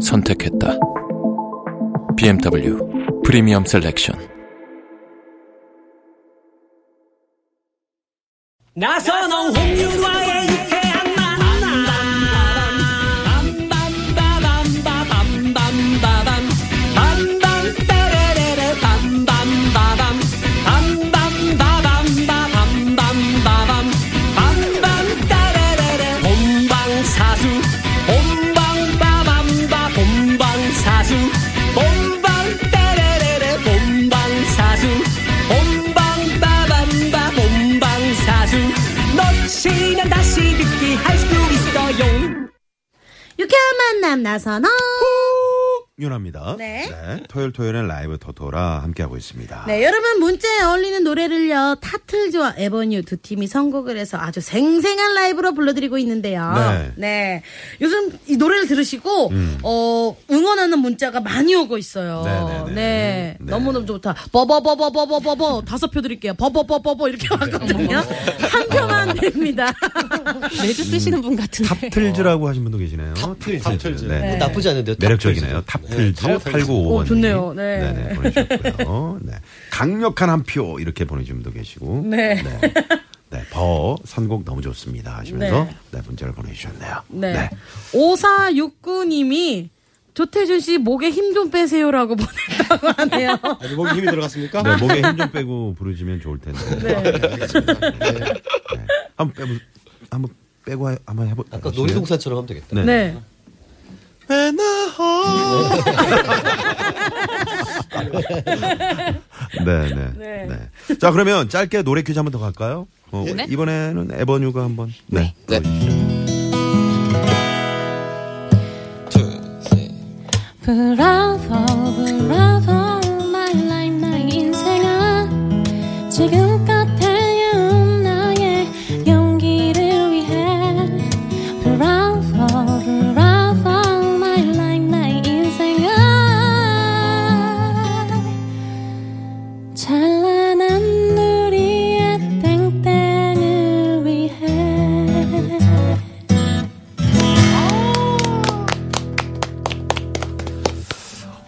선택했다. BMW 프리미엄 셀렉션. 나선홍 홍윤화의 유쾌한 만남 빰빰빠밤빠밤빰빰빠밤 빰빰따레레레 빰빰빠밤 빰빰빠밤빠밤빰빰빠밤 빰빰따레레레 본방사수 만나서 너 윤합니다. 네. 토요일 토요일엔 라이브 토토라 함께하고 있습니다. 네, 여러분 문자에 어울리는 노래를요. 타틀즈와 에버뉴 두 팀이 선곡을 해서 아주 생생한 라이브로 불러드리고 있는데요. 네. 요즘 이 노래를 들으시고 음. 어, 응원하는 문자가 많이 오고 있어요. 네네네. 네. 네. 너무너무 좋다. 버버버버버버버버 다섯 표 드릴게요. 버버버버버 이렇게 왔거든요. 한 표만 됩니다. 매주 쓰시는 분 같은데. 탑틀즈라고 하신 분도 계시네요. 탑틀즈. 네. 뭐 나쁘지 않은데요. 매력적이네요. 탑 틀즈 네, 탑틀즈. 8955번. 오, 좋네요. 네. 네네, 보내주셨고요. 네. 강력한 한 표 이렇게 보내주신 분도 계시고. 네. 네, 버 선곡 너무 좋습니다 하시면서 네. 네, 문자를 보내주셨네요. 네. 5469님이 조태준 씨 목에 힘 좀 빼세요라고 보냈다고 하네요. 아니, 목에 힘이 들어갔습니까? 네, 목에 힘 좀 빼고 부르시면 좋을 텐데. 네. 네. 한번 빼보, 한번 빼고 하- 한번 해보. 아까? 놀이동산처럼 하면 되겠다. 네. 네. 네, 네, 네. 네. 자, 그러면 짧게 노래 퀴즈 한 번 더 갈까요? 어, 네. 이번에는 에버뉴가 한번. 네. 네. 브라보 브라보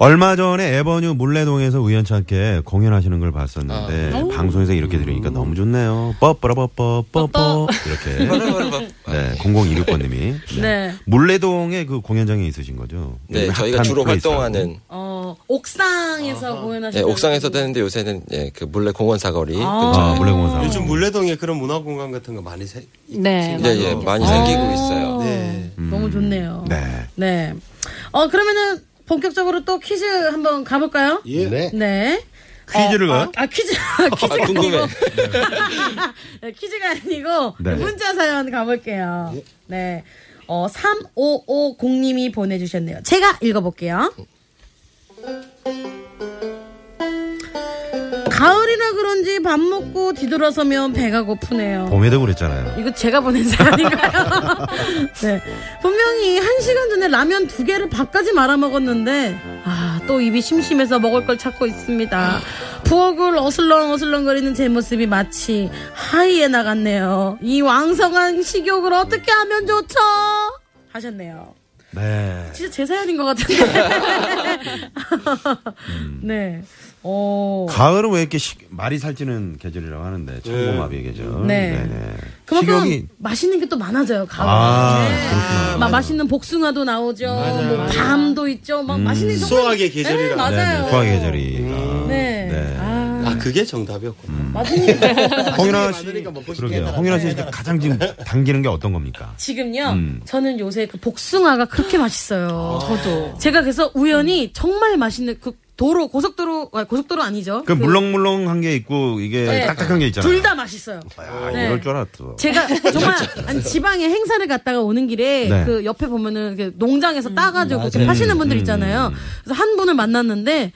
얼마 전에 에버뉴 물레동에서 우연찮게 공연하시는 걸 봤었는데 방송에서 이렇게 들으니까 너무 좋네요. 뻐뻐러뻐뻐 뻐뻐 이렇게. 네, 0026번님이. 네. 물레동에 그 공연장에 있으신 거죠? 네, 저희가 주로. 활동하는 어, 옥상에서 공연하시는 예, 옥상에서도 하는데 요새는 예, 그 물레 공원 사거리 아. 아, 근처에 물레공원 사. 요즘 물레동에 그런 문화 공간 같은 거 많이 세. 네. 예, 예, 많이 생기고 있어요. 네. 너무 좋네요. 네. 네. 어, 그러면은 본격적으로 또 퀴즈 한번 가볼까요? 예. 네. 네. 퀴즈를 어, 가요? 아, 아, 퀴즈, 퀴즈가 아, 궁금해. 아니고. 네, 퀴즈가 아니고, 네. 문자 사연 가볼게요. 네. 어, 3550님이 보내주셨네요. 제가 읽어볼게요. 가을이라 그런지 밥 먹고 뒤돌아서면 배가 고프네요. 봄에도 그랬잖아요. 이거 제가 보낸 사연인가요? 네. 분명히 한 시간 전에 라면 두 개를 밥까지 말아 먹었는데, 아, 또 입이 심심해서 먹을 걸 찾고 있습니다. 부엌을 어슬렁 어슬렁거리는 제 모습이 마치 하이에 나갔네요. 이 왕성한 식욕을 어떻게 하면 좋죠? 하셨네요. 네. 진짜 제 사연인 것 같은데. 네. 어. 가을은 왜 이렇게 식- 말이 살찌는 계절이라고 하는데 천고마비의 계절. 네. 네네. 그만큼 식욕이 맛있는 게 또 많아져요, 가을. 아, 네. 그렇구나. 막 맛있는 복숭아도 나오죠. 뭐 밤도 있죠. 막 맛있는 게 정말- 수확의 계절이라. 네, 맞아요. 네네. 소화의 계절이. 아, 네. 네. 아, 아, 그게 정답이었구나. 맞으니까. 홍윤아 씨, 먹고 그러게요. 홍윤아 씨 이제 가장 지금 당기는 게 어떤 겁니까? 지금요, 음. 저는 요새 그 복숭아가 그렇게 맛있어요. 저도. 제가 그래서 우연히 정말 맛있는 그 도로 고속도로 아, 고속도로 아니죠. 그 물렁물렁한 게 있고 이게 네. 딱딱한 게 있잖아요. 둘 다 맛있어요. 아, 네. 이럴 줄 알았어. 제가 정말 아니, 지방에 행사를 갔다가 오는 길에 네. 그 옆에 보면은 그 농장에서 따가지고 이렇게 맞아요. 파시는 분들 음, 있잖아요. 그래서 한 분을 만났는데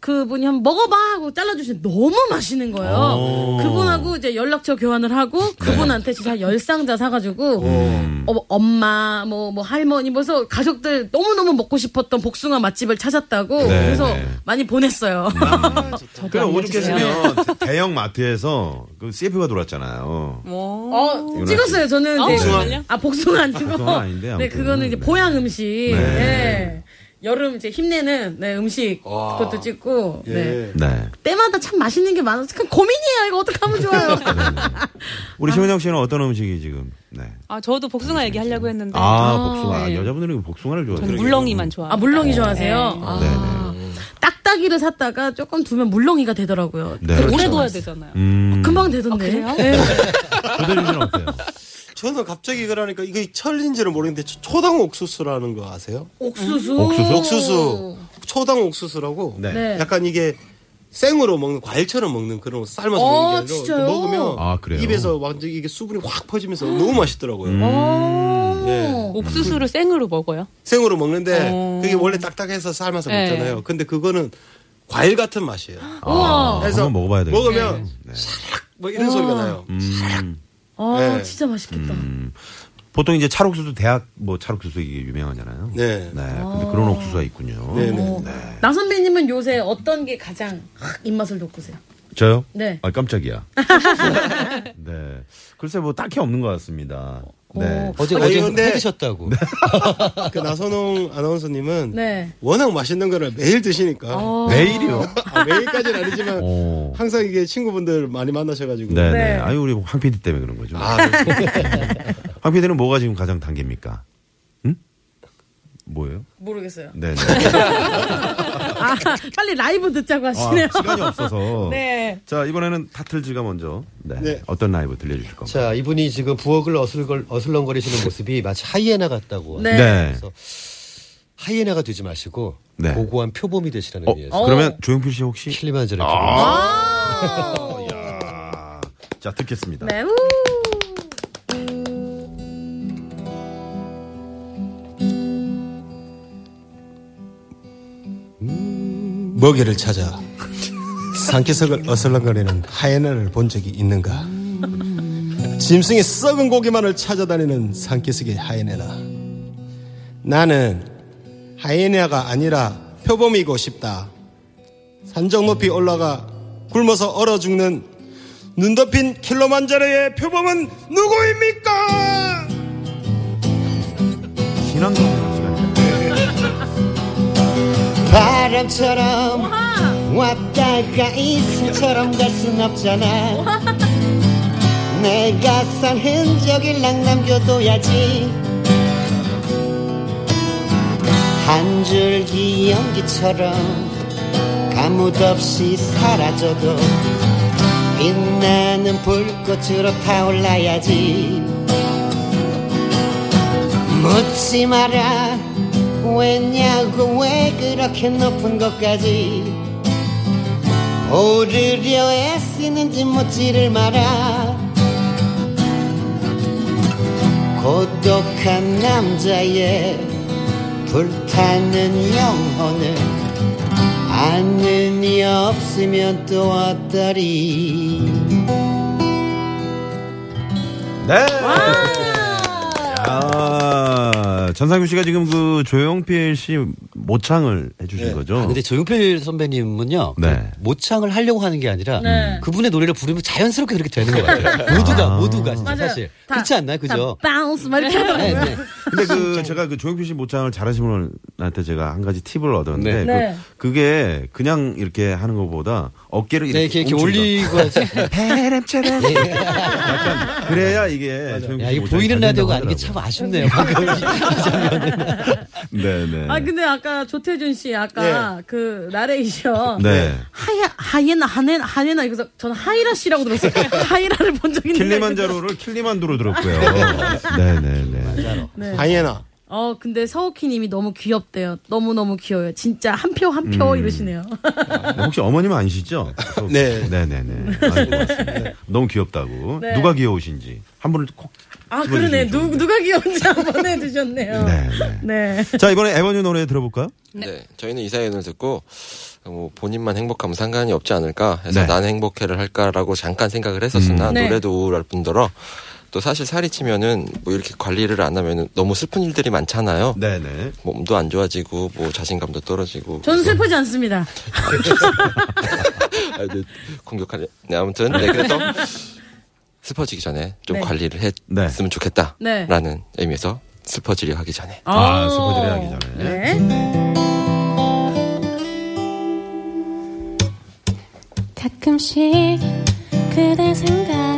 그분이 한번 먹어봐 하고 잘라주시는 너무 맛있는 거예요. 오. 그분하고 이제 연락처 교환을 하고 그분한테 진짜 한 열상자 사가지고 음. 어, 엄마 뭐 뭐 할머니 뭐서 가족들 너무 너무 먹고 싶었던 복숭아 맛집을 찾았다고 네, 그래서 네. 많이 보냈어요. 그래 오죽했으면 대형 마트에서 그 CF가 돌았잖아요. 어, 찍었어요. 저는 이제 복숭아? 아 복숭아 아니고. 복숭아 아닌데, 네, 아무튼. 그거는 이제 네. 보양 음식. 네. 네. 여름 이제 힘내는 네, 음식 와. 그것도 찍고 네. 예. 네. 때마다 참 맛있는 게 많아서 참 고민이에요. 이거 어떻게 하면 좋아요. 우리 심은영 씨는 어떤 음식이 지금? 네. 아 저도 복숭아 얘기 하려고 했는데 아, 복숭아. 네. 여자분들은 복숭아를 좋아해요. 물렁이만 좋아. 아 물렁이 좋아하세요? 네. 아, 딱딱이를 샀다가 조금 두면 물렁이가 되더라고요. 네. 오래 그렇죠. 둬야 되잖아요. 음. 금방 되던데. 아, 그래요? 네. 어때요? 저는 갑자기 그러니까 이게 철인지는 모르겠는데 초- 초당 옥수수라는 거 아세요? 옥수수. 옥수수? 옥수수. 초당 옥수수라고 네. 네. 약간 이게 생으로 먹는 과일처럼 먹는 그런 거 삶아서 어, 먹는 게 아니라 진짜요? 먹으면 아, 그래요? 입에서 완전 이게 수분이 확 퍼지면서 너무 맛있더라고요. 음. 오. 예. 옥수수를 생으로 먹어요. 생으로 먹는데 어. 그게 원래 딱딱해서 삶아서 네. 먹잖아요. 근데 그거는 과일 같은 맛이에요. 아, 그래서 한번 먹어봐야 되겠네. 먹으면 네. 뭐 이런 소리가 나요. 음. 아, 네. 진짜 맛있겠다. 음. 보통 이제 찰옥수수 대학 뭐 찰옥수수 이게 유명하잖아요. 네. 네. 근데 그런 옥수수가 있군요. 네, 네. 어. 나 선배님은 요새 어떤 게 가장 확 입맛을 돋구세요? 저요? 네. 아, 깜짝이야. 네. 글쎄 뭐 딱히 없는 것 같습니다. 네. 어제 아니, 어제 근데- 해 드셨다고. 그 나선홍 아나운서님은 네. 워낙 맛있는 거를 매일 드시니까 어. 매일이요? 아, 매일까지는 아니지만 오. 항상 이게 친구분들 많이 만나셔가지고 네네. 네. 아유, 우리 황 PD 때문에 그런 거죠. 아, 그렇죠. 황 PD는 뭐가 지금 가장 단계입니까? 응? 뭐예요? 모르겠어요. 네네. 아, 빨리 라이브 듣자고 아, 하시네요. 시간이 없어서. 네. 자, 이번에는 타틀즈가 먼저. 네. 네. 어떤 라이브 들려주실 건가요? 자, 이분이 지금 부엌을 어슬걸, 어슬렁거리시는 모습이 마치 하이에나 같다고. 네. 네. 그래서 하이에나가 되지 마시고 네. 고고한 표범이 되시라는 어, 의미에서 그러면 조용필 씨 혹시? 킬리만자로 아. 야. 자, 듣겠습니다. 네. 우. 먹이를 찾아 산기슭을 어슬렁거리는 하이에나를 본 적이 있는가? 짐승의 썩은 고기만을 찾아다니는 산기슭의 하이에나. 나는 하이에나가 아니라 표범이고 싶다. 산정 높이 올라가 굶어서 얼어 죽는 눈 덮인 킬로만자로의 표범은 누구입니까? 시간이에요. 바람처럼 왔다가 이슬처럼 갈 순 없잖아. 내가 산 흔적을 남겨둬야지. 한 줄기 연기처럼 가뭇 없이 사라져도 빛나는 불꽃으로 타올라야지. 묻지 마라 왜냐고 왜 그렇게 높은 곳까지 오르려 애쓰는지 묻지를 마라. 고독한 남자의 불타는 영혼을 아는 이 없으면 또 어떠리? 네. 아, 전상규 씨가 지금 그 조용필 씨 모창을 해주신 거죠? 아, 근데 조용필 선배님은요. 그 네. 모창을 하려고 하는 게 아니라 네. 그분의 노래를 부르면 자연스럽게 그렇게 되는 것 같아요. 모두가 모두가 진짜 맞아요. 사실 다- 그렇지 않나요? 그죠? 다 bounce 막 이렇게 하더라고요. 네, 네. 근데 그 제가 그 조용필 씨 모창을 잘하시는 분한테 제가 한 가지 팁을 얻었는데 네. 그, 네. 그게 그냥 이렇게 하는 것보다 어깨를 네, 이렇게, 이렇게, 이렇게 올리고 하지. 페렘체렘 약간 그래야 이게 야, 모창이 보이는 잘 라디오가 아닌 게 참. 아쉽네요. 네네. 아 근데 아까 조태준 씨 아까 그 나레이션 네. 하야 하이에나 하네나 하네나 그래서 저는 하이라 씨라고 들었어요. 하이라를 본적 있는데 킬리만자로를 킬리만두로 들었고요. 네네네. 네. 하이에나. 어, 근데 서우키 님이 너무 귀엽대요. 너무너무 귀여워요. 진짜 한 표 한표 음. 이러시네요. 네, 혹시 어머님 아니시죠? 네. 네네네. 아이고, 고맙습니다. 너무 귀엽다고. 네. 누가 귀여우신지 한 분을 꼭. 아, 집어주시면 그러네. 누, 좋은데. 누가 귀여운지 한번 해주셨네요. 네, 네. 자 이번에 에버뉴 노래 들어볼까요? 네. 저희는 이 사연을 듣고 뭐 본인만 행복하면 상관이 없지 않을까 해서 네. 난 행복해를 할까라고 잠깐 생각을 했었으나 음. 네. 노래도 우울할 뿐더러 또 사실 살이 찌면은 뭐 이렇게 관리를 안 하면은 너무 슬픈 일들이 많잖아요. 네네. 몸도 안 좋아지고 뭐 자신감도 떨어지고. 저는 슬프지 않습니다. 아, 네, 공격하네. 네, 아무튼 네, 그래서 슬퍼지기 전에 좀 네. 관리를 네. 했으면 좋겠다라는 네. 의미에서 슬퍼지려 하기 전에. 아, 어. 슬퍼지려 하기 전에. 네. 가끔씩 그대 생각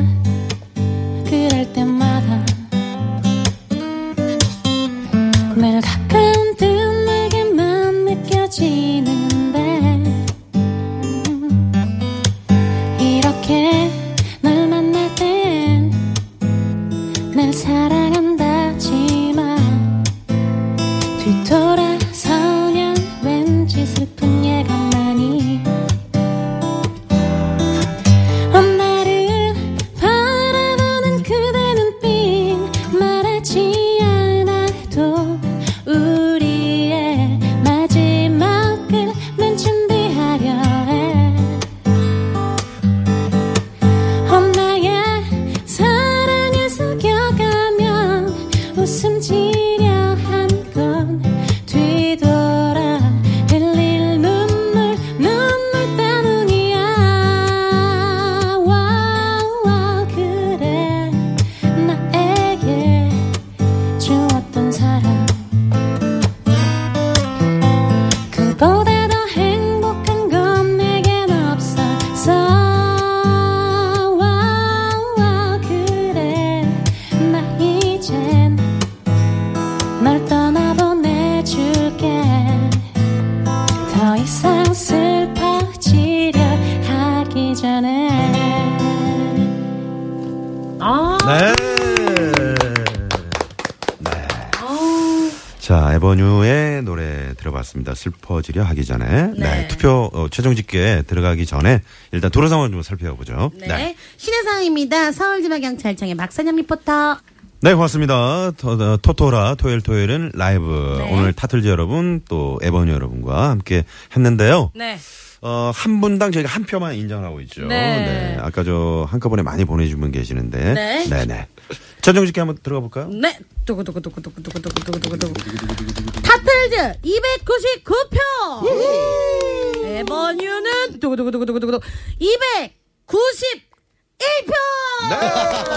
이젠 널 떠나보내줄게 더 이상 슬퍼지려 하기 전에 아. 네. 네. 자, 에버뉴의 노래 들어봤습니다. 슬퍼지려 하기 전에. 네. 네. 투표 어, 최종 집계에 들어가기 전에 일단 도로 상황 좀 살펴보죠. 네. 신혜상입니다. 서울지방경찰청의 박선영 리포터. 네, 고맙습니다. 토, 어, 토토라 토요일 토요일은 라이브. 네. 오늘 타틀즈 여러분 또 에버뉴 여러분과 함께 했는데요. 네. 어, 한 분당 저희가 한 표만 인정하고 있죠. 네. 아까 저 한꺼번에 많이 보내주신 분 계시는데. 네. 네네. 최종 집계 한번 들어가 볼까요? 네. 두구두구두구두구두구두구두구두구. 타틀즈 299표. 에버뉴는 두구두구두구두구두구 291표. 오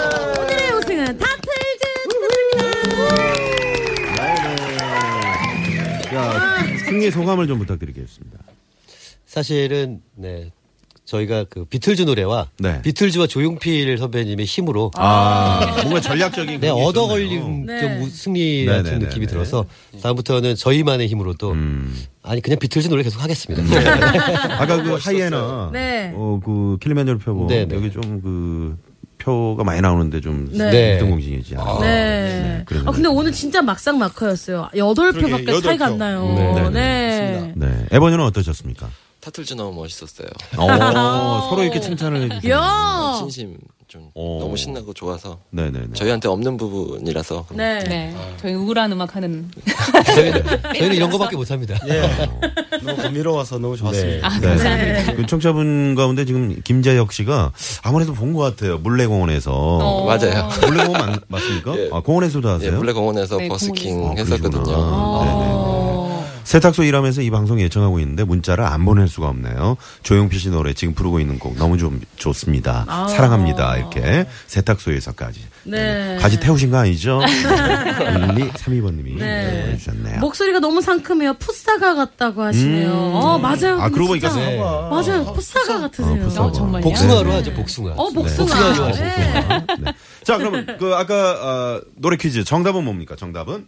승리 소감을 좀 부탁드리겠습니다. 사실은 네 저희가 그 비틀즈 노래와 네. 비틀즈와 조용필 선배님의 힘으로 아, 뭔가 전략적인 네 얻어. 걸린 네. 좀 승리 같은 네네네네. 느낌이 들어서 다음부터는 저희만의 힘으로 또 음. 아니 그냥 비틀즈 노래 계속 하겠습니다. 아까 그 하이에나, 네. 어, 그 킬리만자로 네네. 여기 좀그 표가 많이 나오는데 좀 네. 네. 등공신이지 않아요. 네. 그런 아, 근데 오늘 진짜 막상 막하였어요. 여덟 표밖에 차이가 표. 안 나요. 네. 네. 네. 에버뉴는 어떠셨습니까? 타틀즈 너무 멋있었어요. 어, 서로 이렇게 칭찬을 해주세요. 야. 진심 좀 어. 너무 신나고 좋아서 네네네. 저희한테 없는 부분이라서 네. 네. 저희 우울한 음악 하는. 저희는, 저희는 이런 거밖에 못합니다. 예. 너무 감미로워서 너무 좋았습니다. 아, 네. 감사합니다. 그 청취자분 가운데 지금 김재혁 씨가 아무래도 본 것 같아요. 물레공원에서. 어. 맞아요. 물레공원 맞, 맞습니까? 예. 아, 공원에서도 예, 하세요? 물레공원에서 네, 버스킹 아, 했었거든요. 네네. 어. 세탁소 일하면서 이 방송 예청하고 있는데 문자를 안 보낼 수가 없네요. 조용필 씨 노래 지금 부르고 있는 곡 너무 좀 좋습니다. 아. 사랑합니다. 이렇게 세탁소에서까지. 네. 가지 태우신 거 아니죠? 1, 2, 3, 2번님이 네. 보내주셨네요. 목소리가 너무 상큼해요. 풋사가 같다고 하시네요. 음. 어, 맞아요. 아, 그러고. 보니까 네. 맞아요. 풋사가 같으세요. 어, 풋사가. 어, 정말요? 복숭아로 네. 하죠, 복숭아. 어, 복숭아. 복숭아. 네. 네. 자, 그러면 그 아까 어, 노래 퀴즈 정답은 뭡니까? 정답은?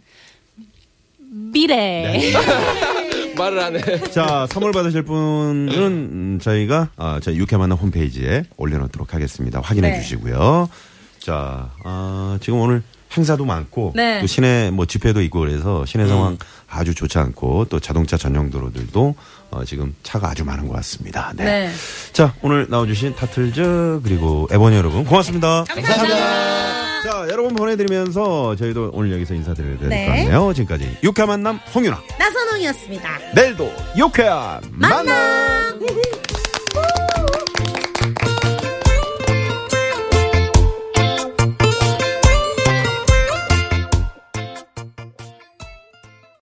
미래. 말을 안 해. 자, 선물 받으실 분은 음, 저희가 아, 저희 육회 만남 홈페이지에 올려놓도록 하겠습니다. 확인해 네. 주시고요. 자, 아, 지금 오늘 행사도 많고 네. 또 시내 뭐 집회도 있고 그래서 시내 상황 아주 좋지 않고 또 자동차 전용 도로들도 어, 지금 차가 아주 많은 것 같습니다. 네. 네. 자 오늘 나와주신 타틀즈 그리고 에버니 여러분 고맙습니다. 감사합니다. 자 여러분 보내드리면서 저희도 오늘 여기서 인사드려야 될것 네. 같네요. 지금까지 유쾌한 만남 홍윤아 나선홍이었습니다. 내일도 유쾌한 만남. 만남.